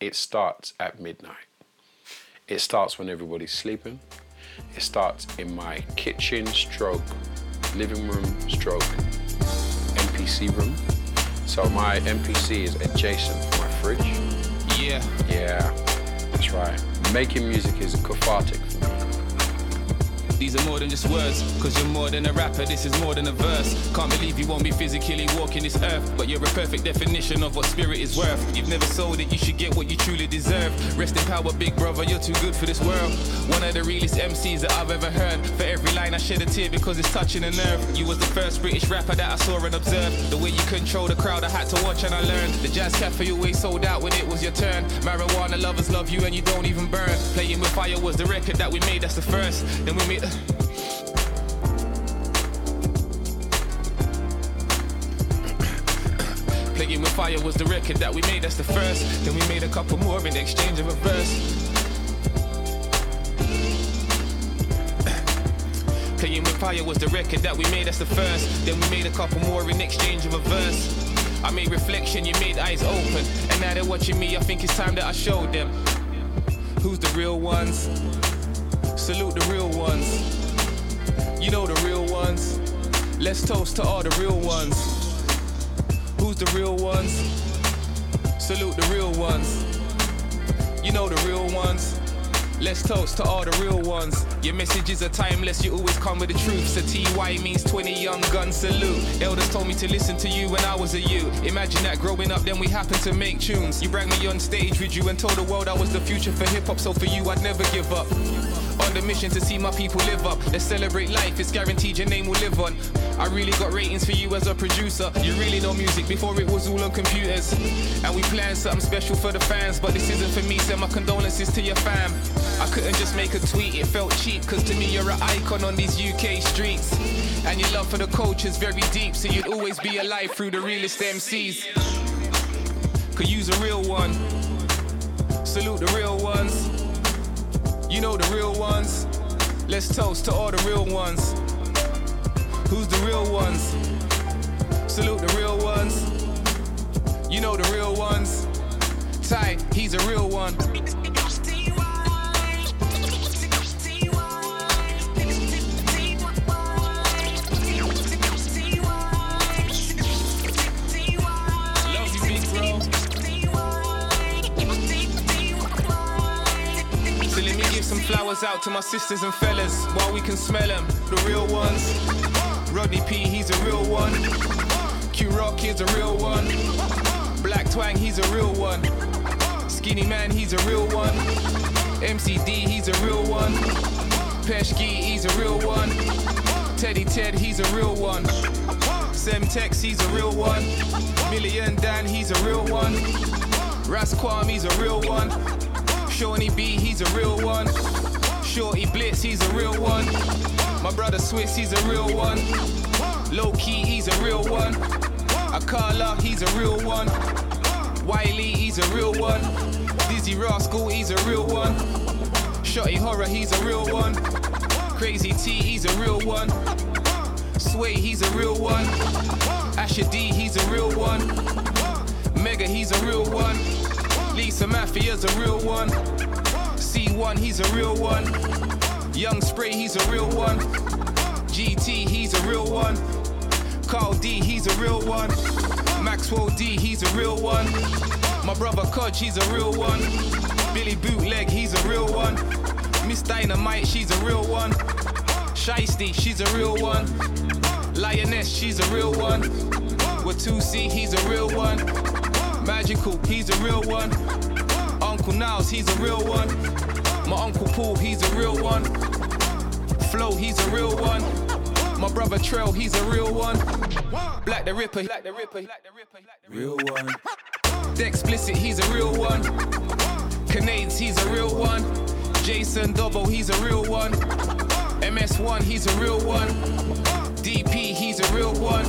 it starts at midnight. It starts when everybody's sleeping. It starts in my kitchen stroke, living room stroke, MPC room. So my MPC is adjacent to my fridge. Yeah. Yeah, that's right. Making music is cathartic for me. These are more than just words, cause you're more than a rapper, this is more than a verse. Can't believe you won't be physically walking this earth, but you're a perfect definition of what spirit is worth. You've never sold it, you should get what you truly deserve. Rest in power, big brother, you're too good for this world. One of the realest MCs that I've ever heard. For every line I shed a tear because it's touching a nerve. You was the first British rapper that I saw and observed. The way you control the crowd, I had to watch and I learned. The jazz cafe always sold out when it was your turn. Marijuana lovers love you and you don't even burn. Playing with fire was the record that we made, that's the first. Then we made. Playing with fire was the record that we made, that's the first. Then we made a couple more in exchange of a verse. Playing with fire was the record that we made, that's the first. Then we made a couple more in exchange of a verse. I made reflection, you made eyes open. And now they're watching me, I think it's time that I showed them. Who's the real ones? Salute the real ones. You know the real ones. Let's toast to all the real ones. Who's the real ones? Salute the real ones. You know the real ones. Let's toast to all the real ones. Your messages are timeless, you always come with the truth. So TY means 20 young gun salute. Elders told me to listen to you when I was a youth. Imagine that growing up, then we happened to make tunes. You brought me on stage with you and told the world I was the future for hip hop. So for you, I'd never give up. On the mission to see my people live up. Let's celebrate life, it's guaranteed your name will live on. I really got ratings for you as a producer. You really know music before it was all on computers. And we planned something special for the fans, but this isn't for me. Send my condolences to your fam. I couldn't just make a tweet, it felt cheap. Cause to me, you're an icon on these UK streets. And your love for the culture's very deep, so you'd always be alive through the realest MCs. Could use a real one. Salute the real ones. You know the real ones. Let's toast to all the real ones. Who's the real ones? Salute the real ones. You know the real ones. Ty, he's a real one. Flowers out to my sisters and fellas while we can smell them. The real ones. Rodney P, he's a real one. Q Rock, he's a real one. Blak Twang, he's a real one. Skinnyman, he's a real one. MCD, he's a real one. Peshki, he's a real one. Teddy Ted, he's a real one. Semtex, he's a real one. Million Dan, he's a real one. Rasquam, he's a real one. Shawnee B, he's a real one. Shortee Blitz, he's a real one. My brother Swiss, he's a real one. Lowkey, he's a real one. Akala, he's a real one. Wiley, he's a real one. Dizzee Rascal, he's a real one. Shotty Horroh, he's a real one. Crazy T, he's a real one. Sway, he's a real one. Asher D, he's a real one. Mega, he's a real one. Lisa Maffia's a real one. C1, he's a real one. Young Spray, he's a real one. GT, he's a real one. Carl D, he's a real one. Maxwell D, he's a real one. My brother Kodge, he's a real one. Billy Bootleg, he's a real one. Ms. Dynamite, she's a real one. Shystie, she's a real one. Lioness, she's a real one. Watusi, he's a real one. Magical, he's a real one. Uncle Niles, he's a real one. My Uncle Paul, he's a real one. Flo, he's a real one. My brother Trail, he's a real one. Black the Ripper, Black the Ripper, Black the Ripper, real one. The Explicit, he's a real one. Canades, he's a real one. Jason Dobbo, he's a real one. MS1, he's a real one. DP, he's a real one.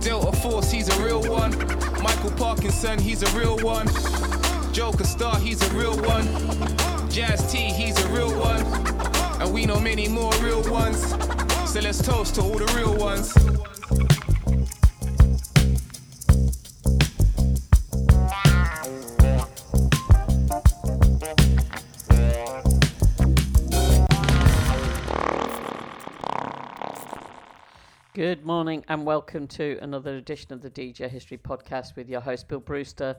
Delta Force, he's a real one. Michael Parkinson, he's a real one. Jokerstarr, he's a real one. Jazz T, he's a real one. And we know many more real ones. So let's toast to all the real ones. Good morning and welcome to another edition of the DJ History Podcast with your host Bill Brewster.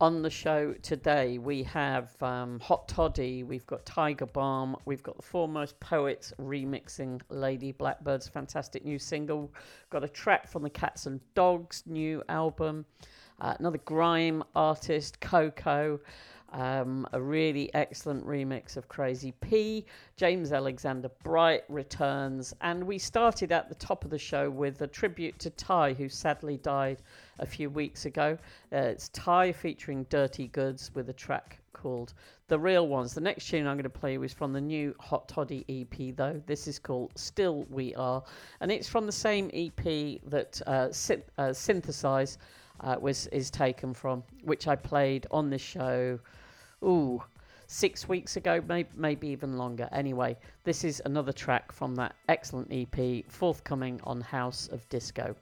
On the show today, we have um, Hot Toddy, we've got Tigerbalm, we've got the Foremost Poets remixing Lady Blackbird's fantastic new single, got a track from the Catz 'N Dogz new album, uh, another grime artist, Coco. Um, a really excellent remix of Crazy P. James Alexander Bright returns, and we started at the top of the show with a tribute to Ty, who sadly died a few weeks ago. Uh, it's Ty featuring Durrty Goodz with a track called The Real Ones. The next tune I'm going to play is from the new Hot Toddy EP, though. This is called Still We Are, and it's from the same EP that uh, uh, Synthesize uh, was is taken from, which I played on this show. Ooh, six weeks ago, maybe, maybe even longer. Anyway, this is another track from that excellent EP, forthcoming on House of Disco.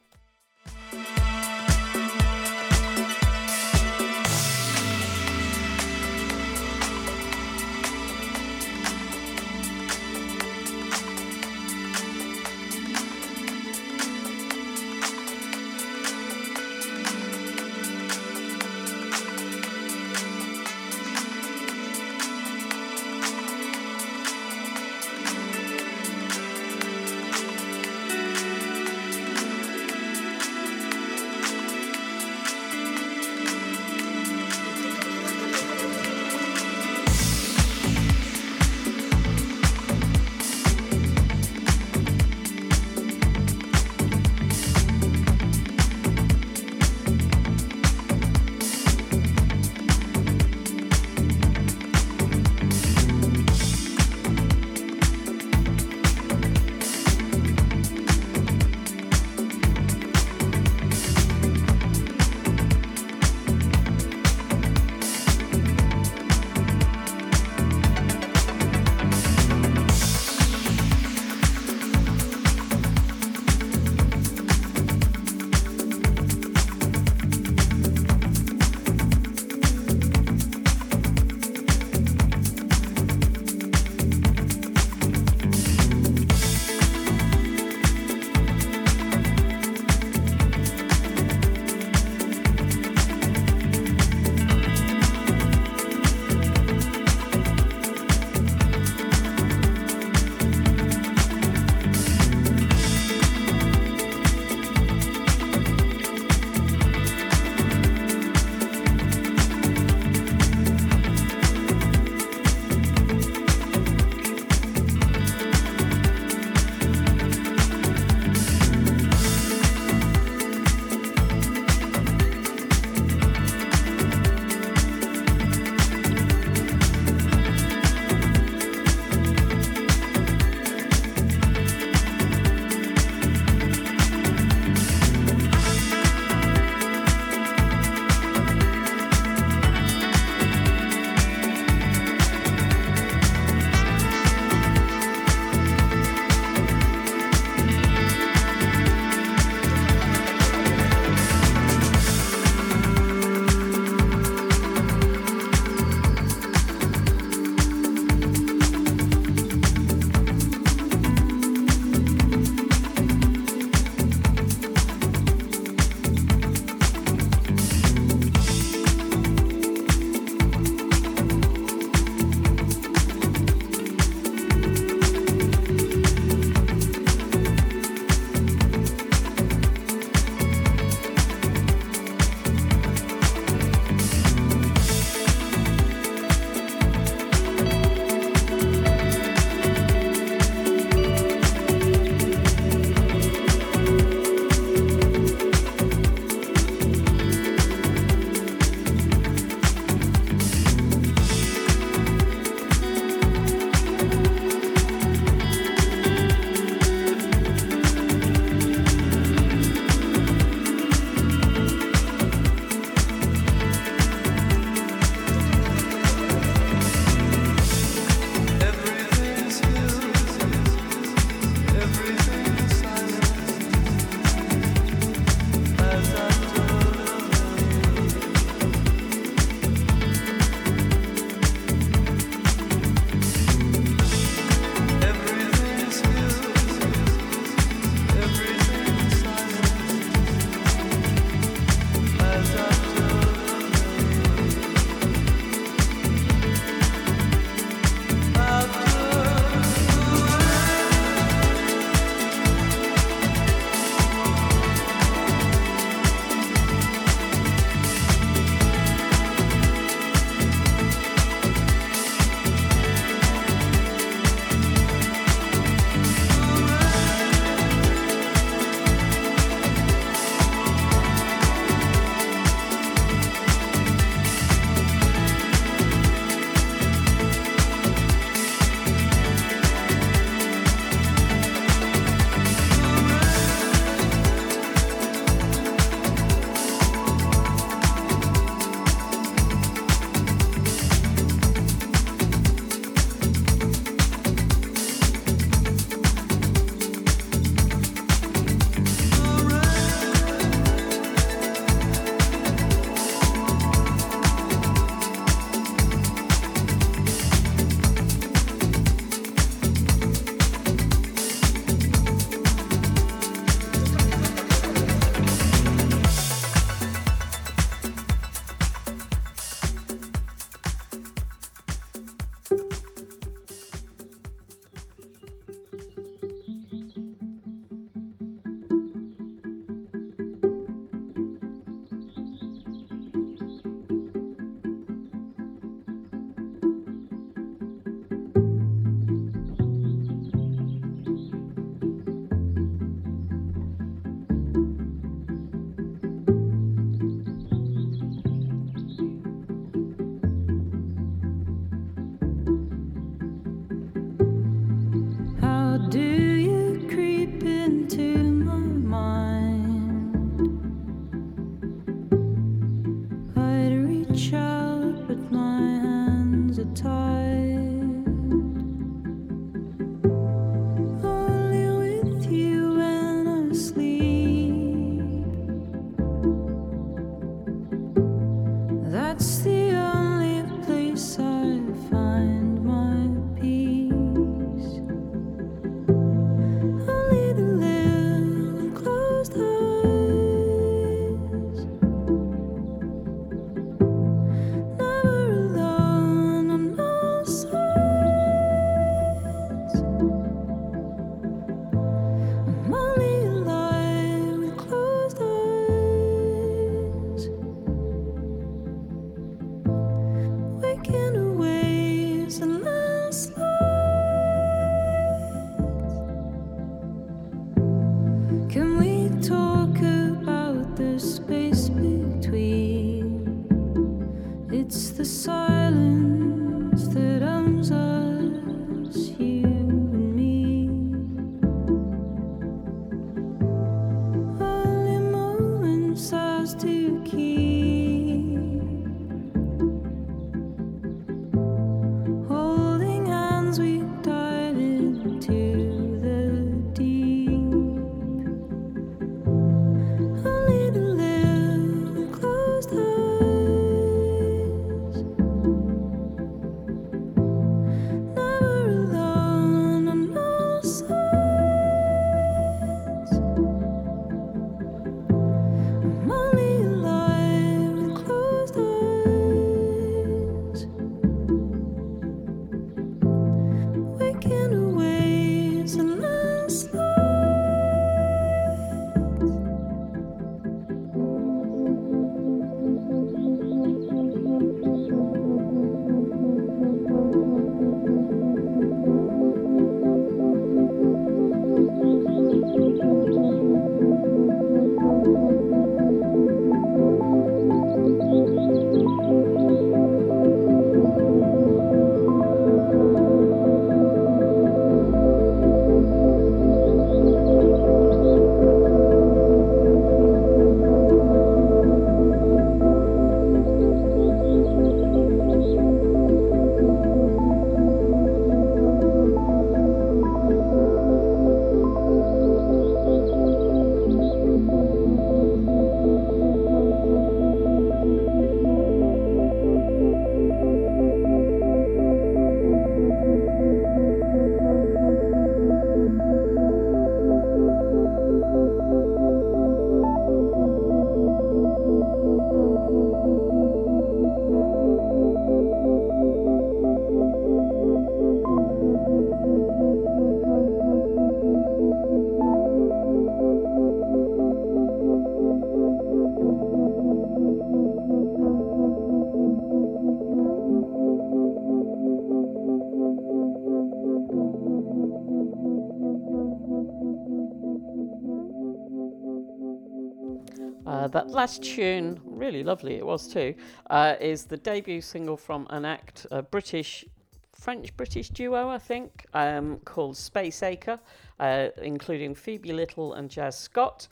That last tune, really lovely it was too, uh, is the debut single from an act, a British, French British duo, I think, um, called Spaceacre, uh, including Phoebe Little and Jazz Scott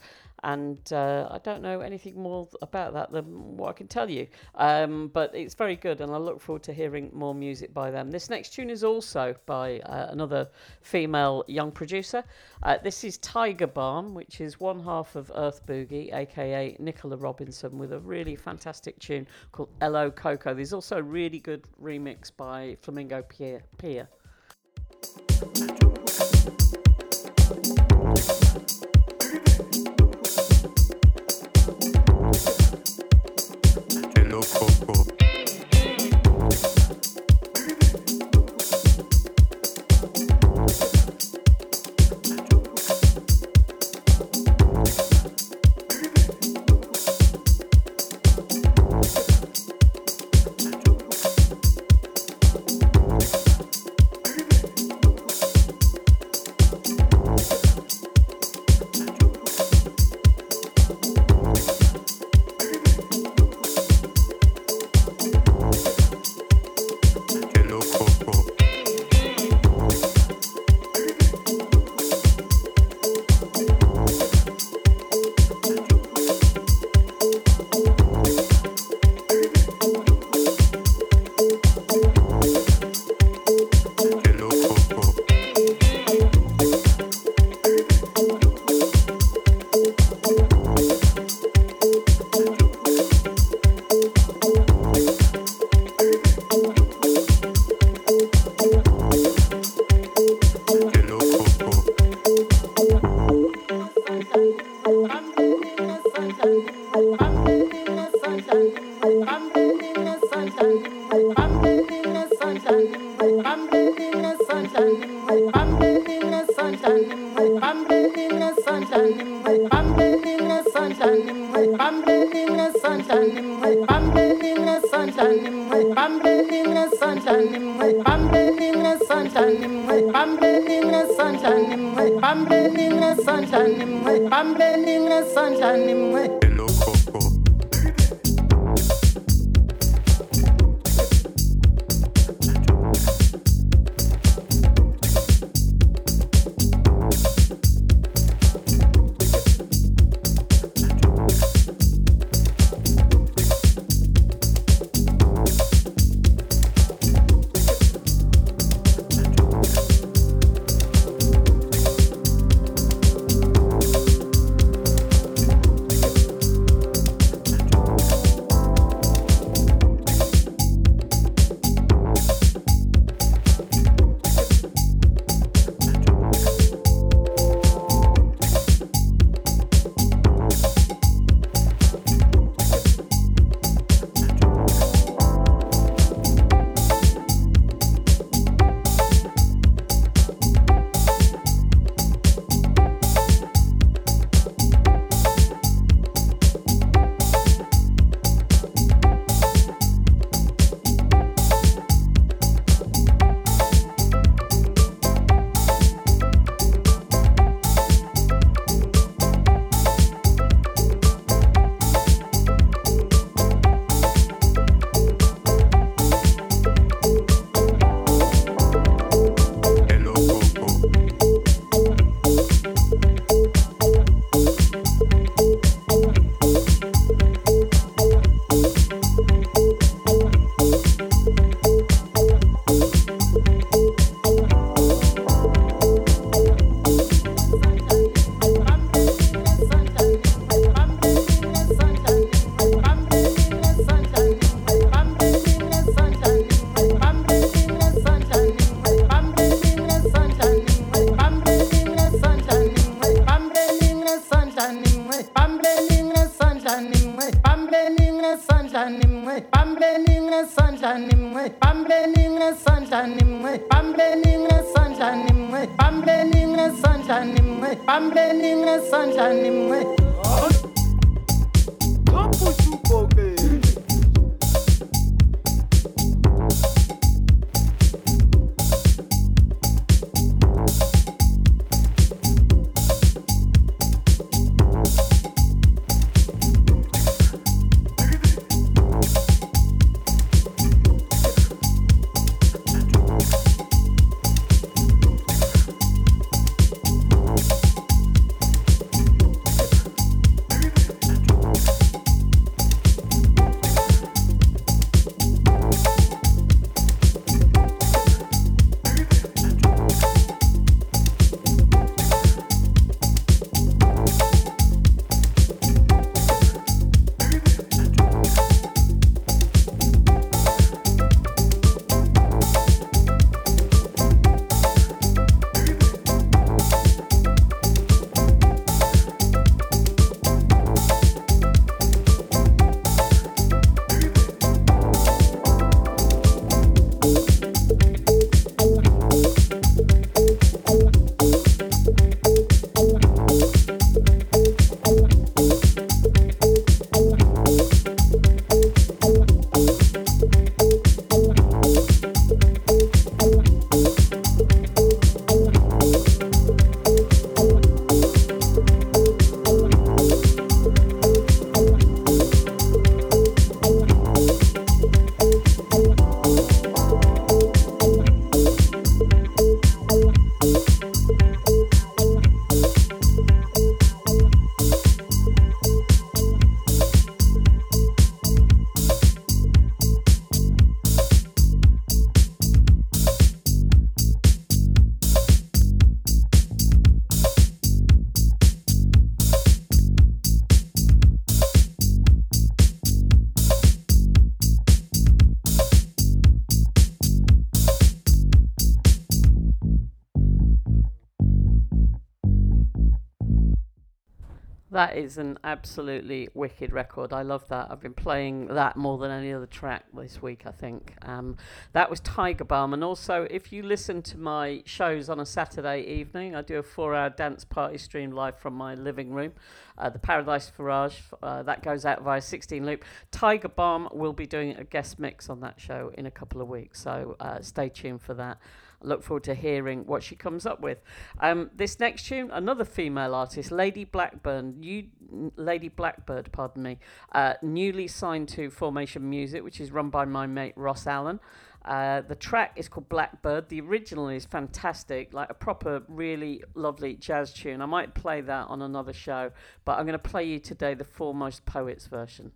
and uh, I don't know anything more about that than what I can tell you. Um, but it's very good, and I look forward to hearing more music by them. This next tune is also by uh, another female young producer. Uh, this is Tigerbalm, which is one half of Earth Boogie, aka Nicola Robinson, with a really fantastic tune called Hello Koko. There's also a really good remix by Flamingo Pier. Pier. coco. That is an absolutely wicked record. I love that. I've been playing that more than any other track this week, I think. Um, that was Tigerbalm. And also, if you listen to my shows on a Saturday evening, I do a four hour dance party stream live from my living room, uh, the Paradise Farage. Uh, that goes out via 16 Loop. Tigerbalm will be doing a guest mix on that show in a couple of weeks. So uh, stay tuned for that look forward to hearing what she comes up with. Um, this next tune, another female artist, Lady Blackburn, you, Lady Blackbird, pardon me, uh, newly signed to Formation Music, which is run by my mate Ross Allen. Uh, the track is called Blackbird. The original is fantastic, like a proper, really lovely jazz tune. I might play that on another show, but I'm going to play you today the Foremost Poets version.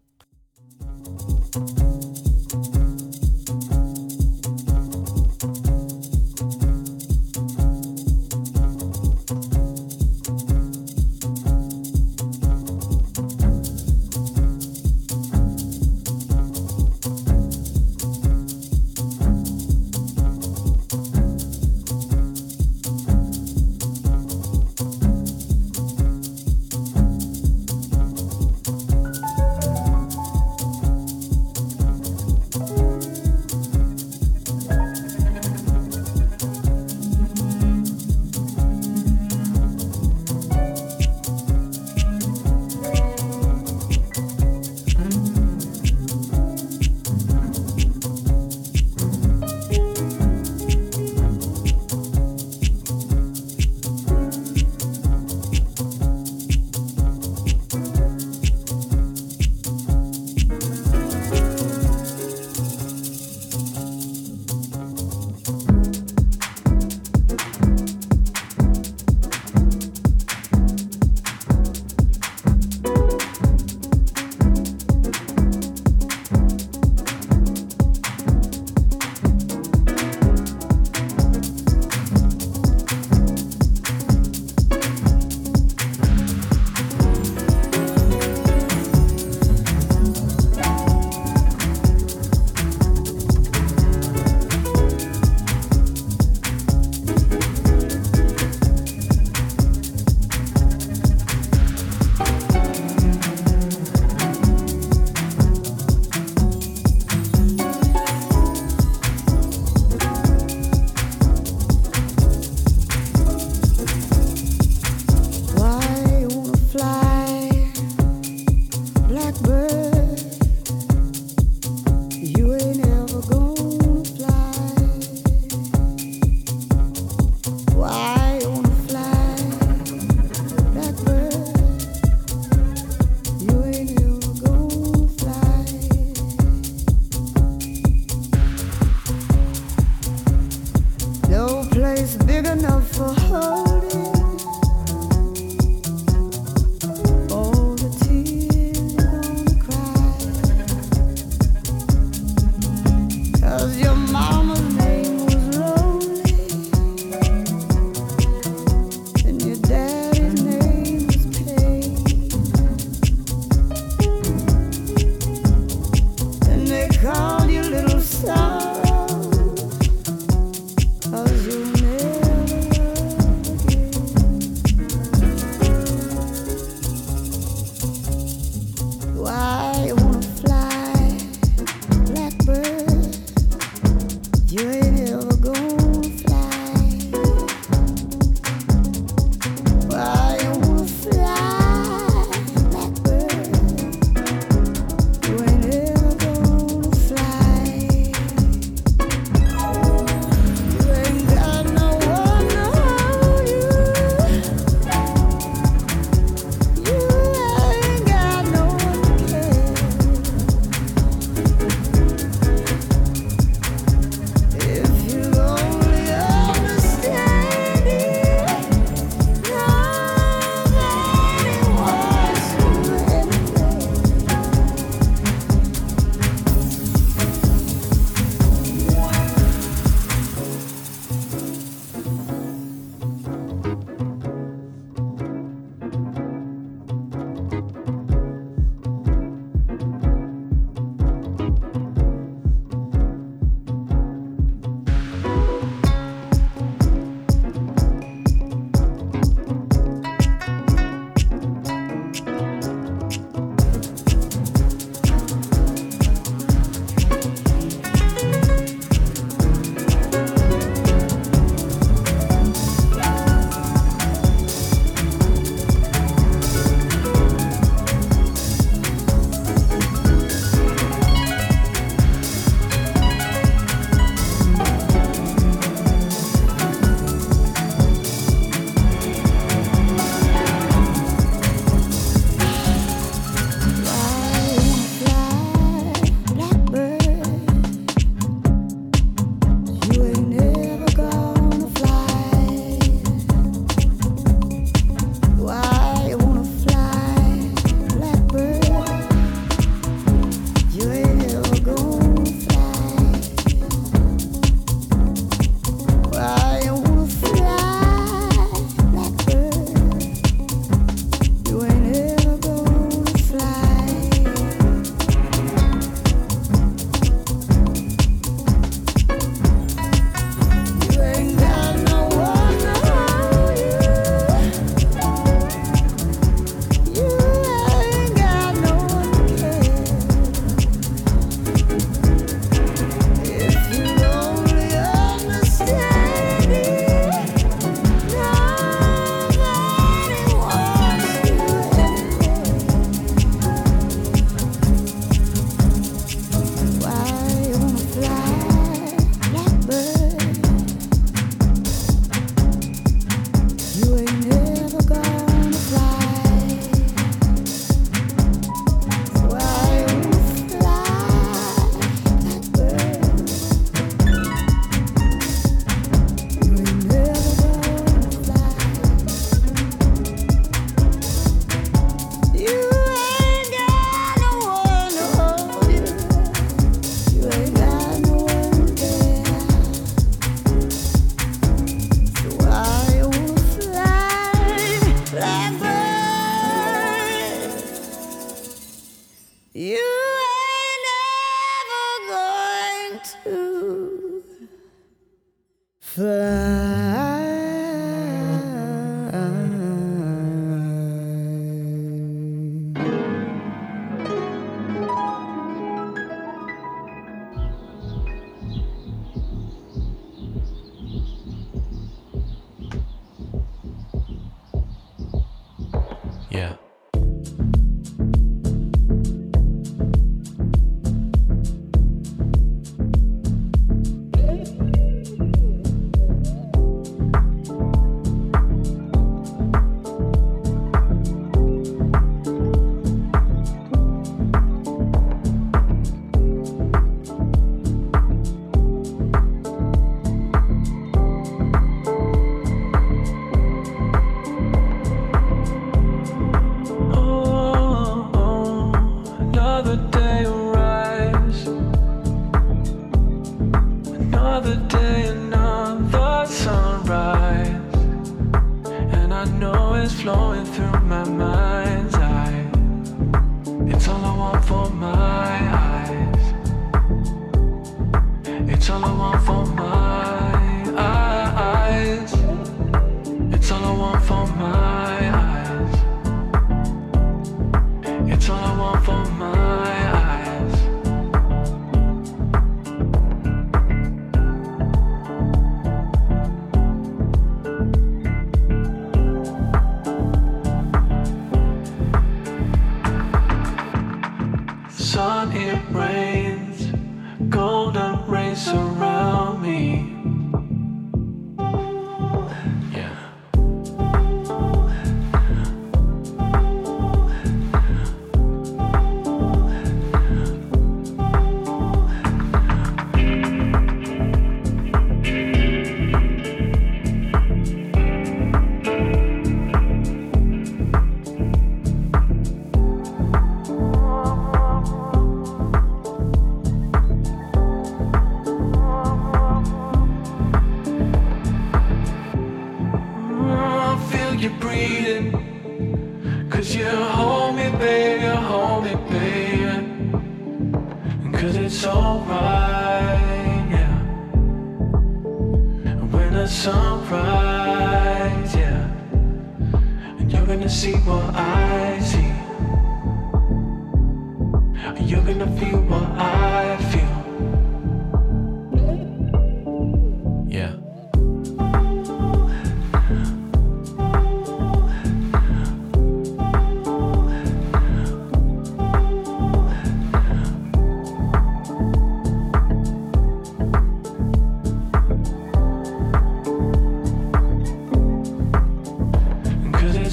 You ain't ever going to.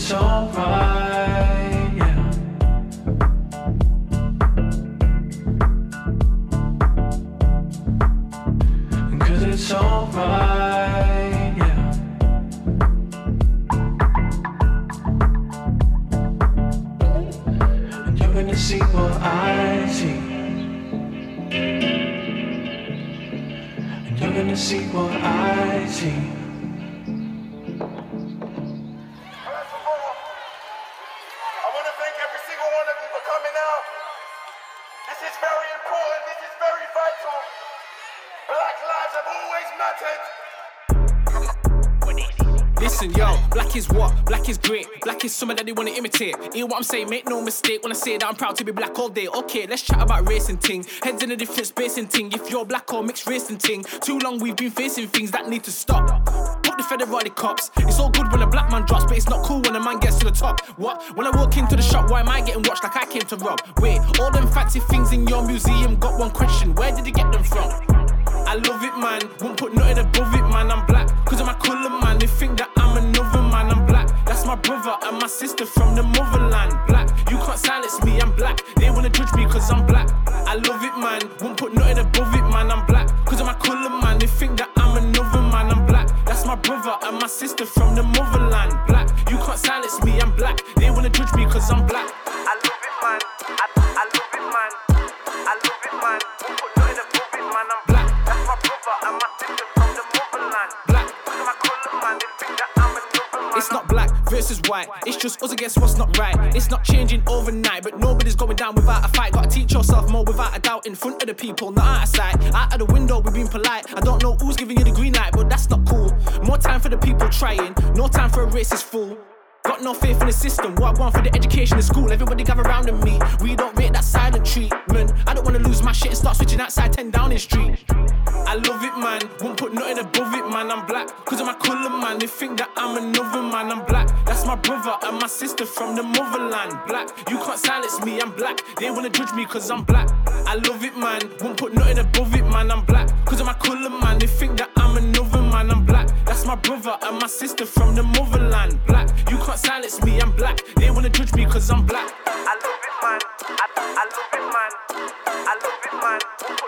It's alright, something that they wanna imitate. Hear what I'm saying? Make no mistake when I say that I'm proud to be black all day. Okay, let's chat about racing ting. Heads in a different space and ting. If you're black or mixed race and ting. Too long we've been facing things that need to stop. Put the federal cops. It's all good when a black man drops, but it's not cool when a man gets to the top. What? When I walk into the shop, why am I getting watched like I came to rob? Wait, all them fancy things in your museum got one question. Where did you get them from? I love it, man. Won't put nothing above it, man. I'm black. Cause of my colour, man. They think that my brother and my sister from the motherland. Black. You can't silence me, I'm black. They wanna judge me cause I'm black. I love it, man. Won't put nothing above it, man. I'm black. Cause of my colour, man. They think that I'm another man. I'm black. That's my brother and my sister from the motherland. Black. You can't silence me, I'm black. They wanna judge me cause I'm black. Just us against what's not right. It's not changing overnight, but nobody's going down without a fight. Gotta teach yourself more without a doubt in front of the people, not out of sight. Out of the window, we're being polite. I don't know who's giving you the green light, but that's not cool. More time for the people trying, no time for a racist fool. Got no faith in the system. What I want for the education in school. Everybody gather round in me. We don't rate that silent treatment. I don't wanna lose my shit and start switching outside 10 Downing Street. I love it, man. Won't put nothing above it, man. I'm black. Cause of my colour, man. They think that I'm another man. I'm black. That's my brother and my sister from the motherland. Black. You can't silence me, I'm black. They wanna judge me cause I'm black. I love it, man. Won't put nothing above it, man. I'm black. Cause of my colour, man. They think that I'm another man. I'm black. That's my brother and my sister from the motherland. Black. You can't silence me, I'm black. They wanna judge me cause I'm black. I love it, man. I, I love it, man. I love it, man.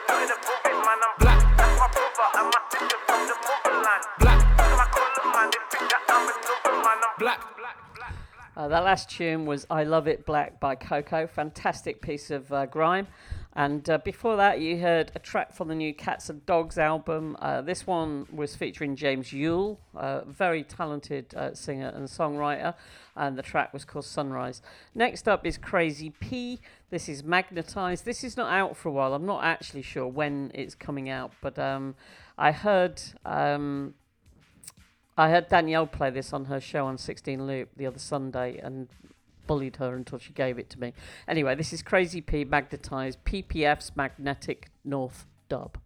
Uh, that last tune was I Love It Black by Coco. Fantastic piece of uh, grime. And uh, before that, you heard a track from the new Catz 'N Dogz album. Uh, this one was featuring James Yuill, a very talented uh, singer and songwriter. And the track was called Sunrise. Next up is Crazy P. This is Magnetized. This is not out for a while. I'm not actually sure when it's coming out, but um, I heard. Um, I heard Danielle play this on her show on 16 Loop the other Sunday and bullied her until she gave it to me. Anyway, this is Crazy P magnetized PPF's Magnetic North dub.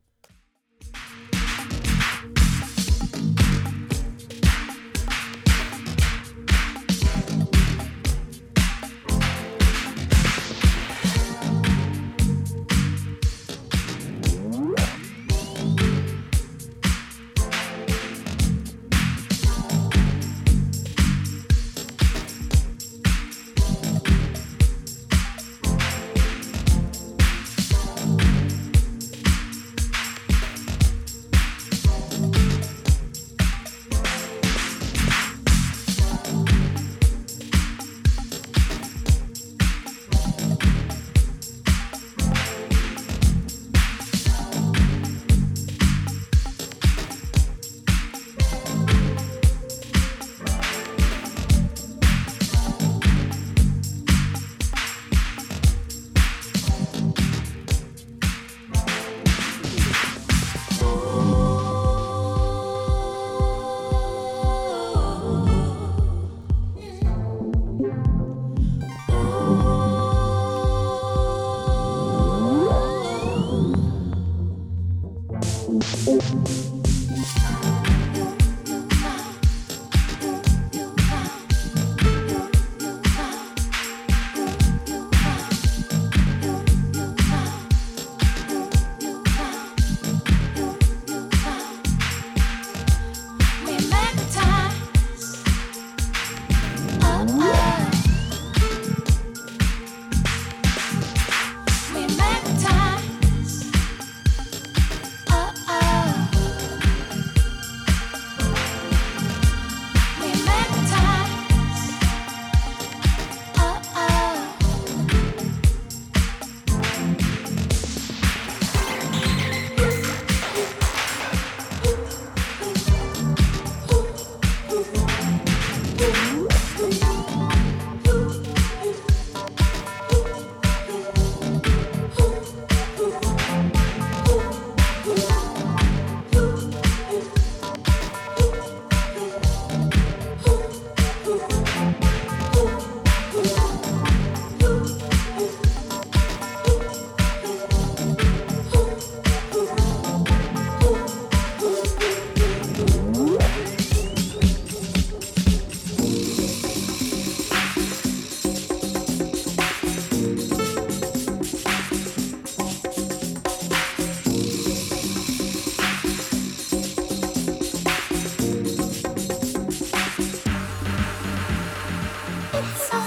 It's so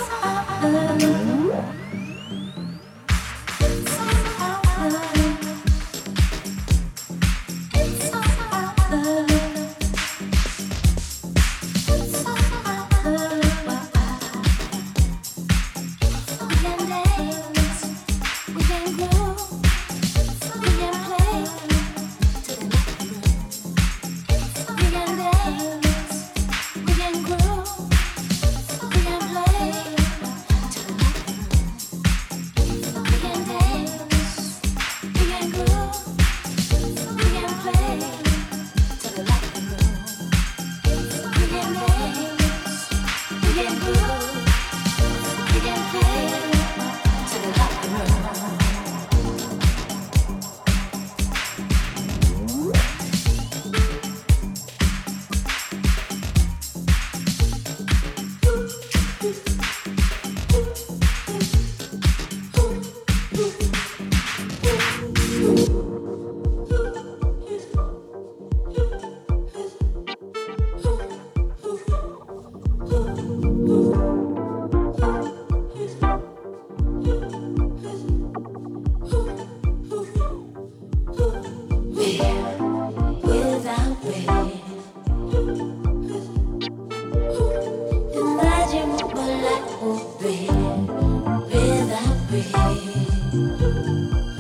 嗯。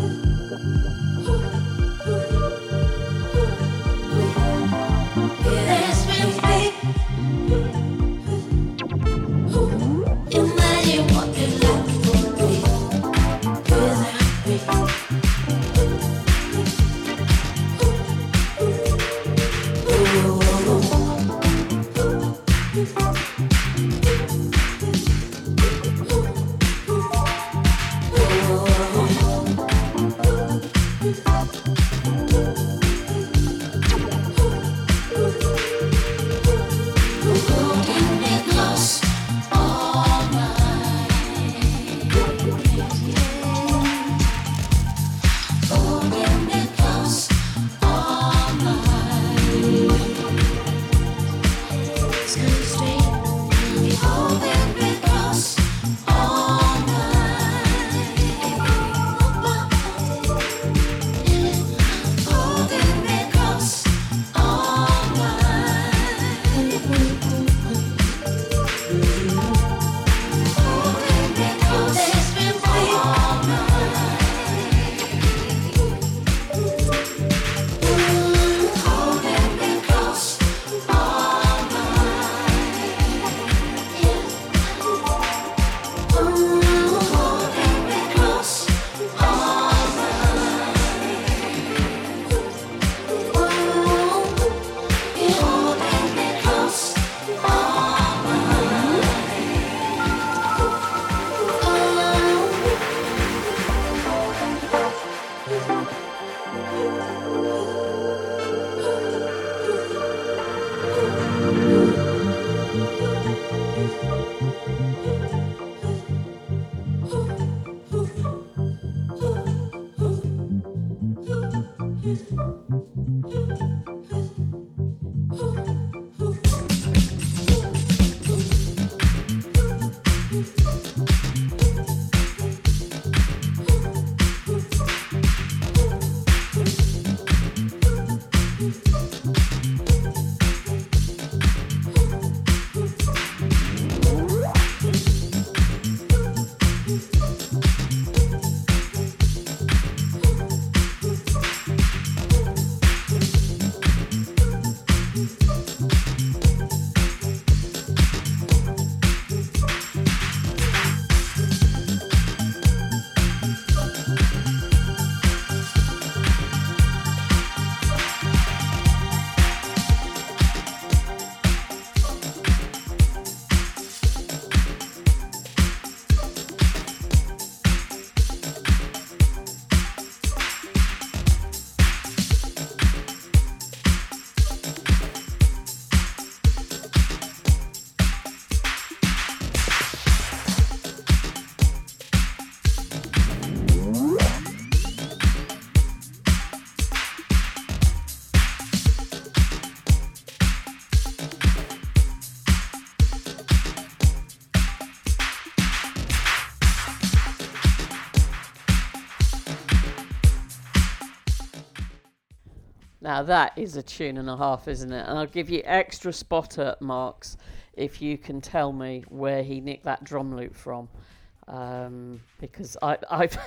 Now that is a tune and a half, isn't it? And I'll give you extra spotter marks if you can tell me where he nicked that drum loop from. Um, because I, I've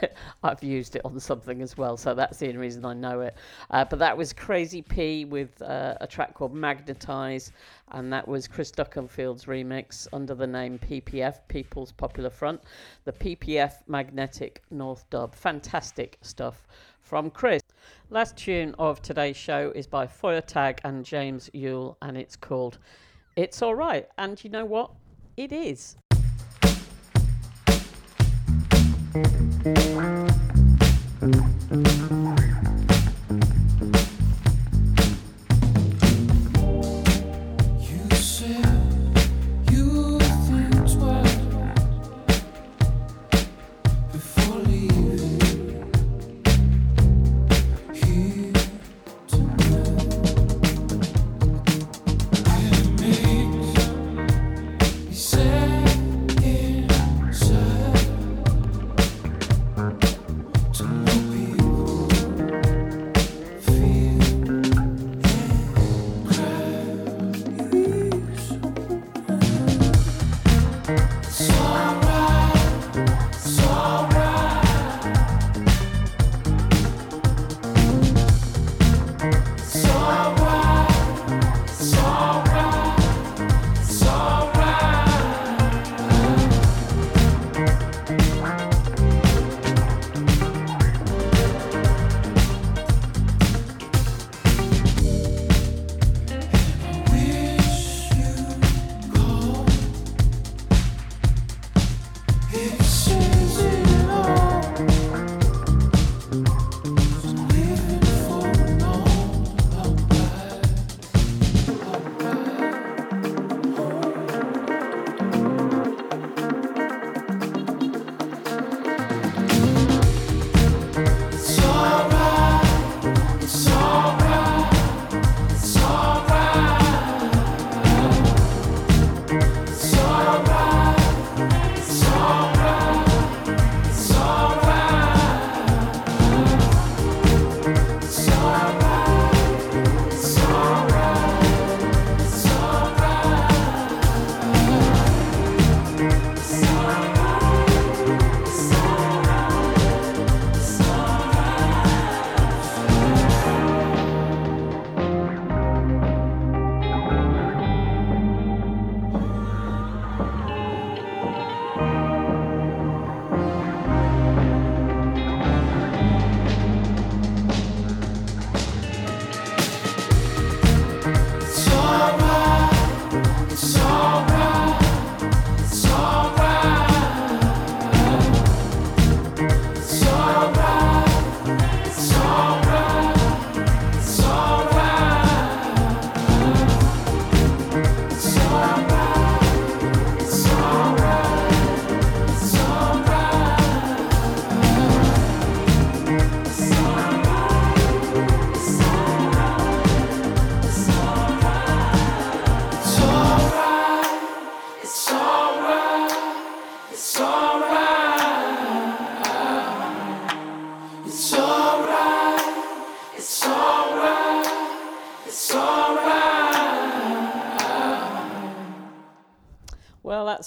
I've used it on something as well, so that's the only reason I know it. Uh, but that was Crazy P with uh, a track called Magnetize, and that was Chris Duckenfield's remix under the name PPF, People's Popular Front, the PPF Magnetic North Dub. Fantastic stuff from Chris. Last tune of today's show is by Feiertag and James Yuill, and it's called It's Alright. And you know what? It is.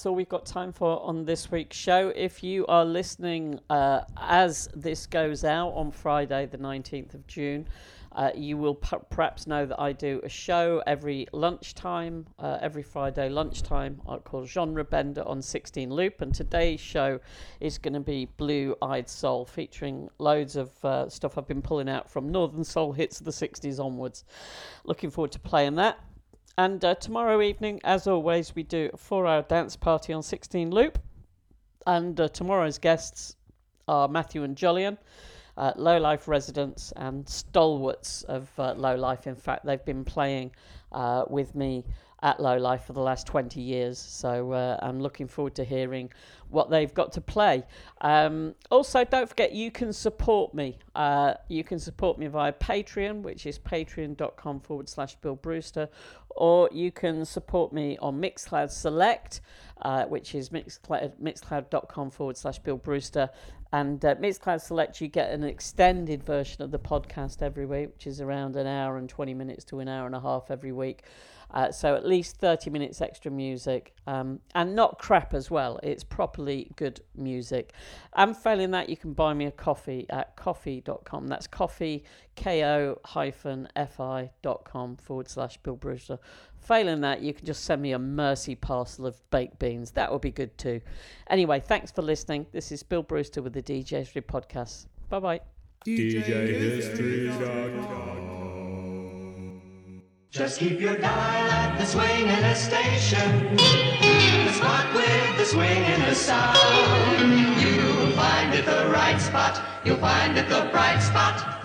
That's all we've got time for on this week's show. If you are listening uh, as this goes out on Friday, the 19th of June, uh, you will p- perhaps know that I do a show every lunchtime, uh, every Friday lunchtime, I call Genre Bender on 16 Loop. And today's show is going to be Blue Eyed Soul, featuring loads of uh, stuff I've been pulling out from Northern Soul hits of the 60s onwards. Looking forward to playing that. And uh, tomorrow evening, as always, we do a four hour dance party on 16 Loop. And uh, tomorrow's guests are Matthew and Jolyon, uh, Low Life residents and stalwarts of uh, Low Life. In fact, they've been playing uh, with me at Low Life for the last 20 years. So uh, I'm looking forward to hearing what they've got to play. Um, also, don't forget you can support me. Uh, you can support me via Patreon, which is patreon.com forward slash Bill Brewster, or you can support me on Mixcloud Select, uh, which is mixcloud, mixcloud.com forward slash Bill Brewster. And uh, Mixcloud Select, you get an extended version of the podcast every week, which is around an hour and 20 minutes to an hour and a half every week. Uh, so at least 30 minutes extra music um, and not crap as well. It's properly good music. And failing that, you can buy me a coffee at ko-fi.com. That's coffee, ko hyphen fi.com forward slash Bill Brewster. Failing that, you can just send me a mercy parcel of baked beans. That would be good too. Anyway, thanks for listening. This is Bill Brewster with the DJ History Podcast. Bye bye. Just keep your dial at the swinging station. The spot with the swinging sound. You'll find it the right spot. You'll find it the bright spot.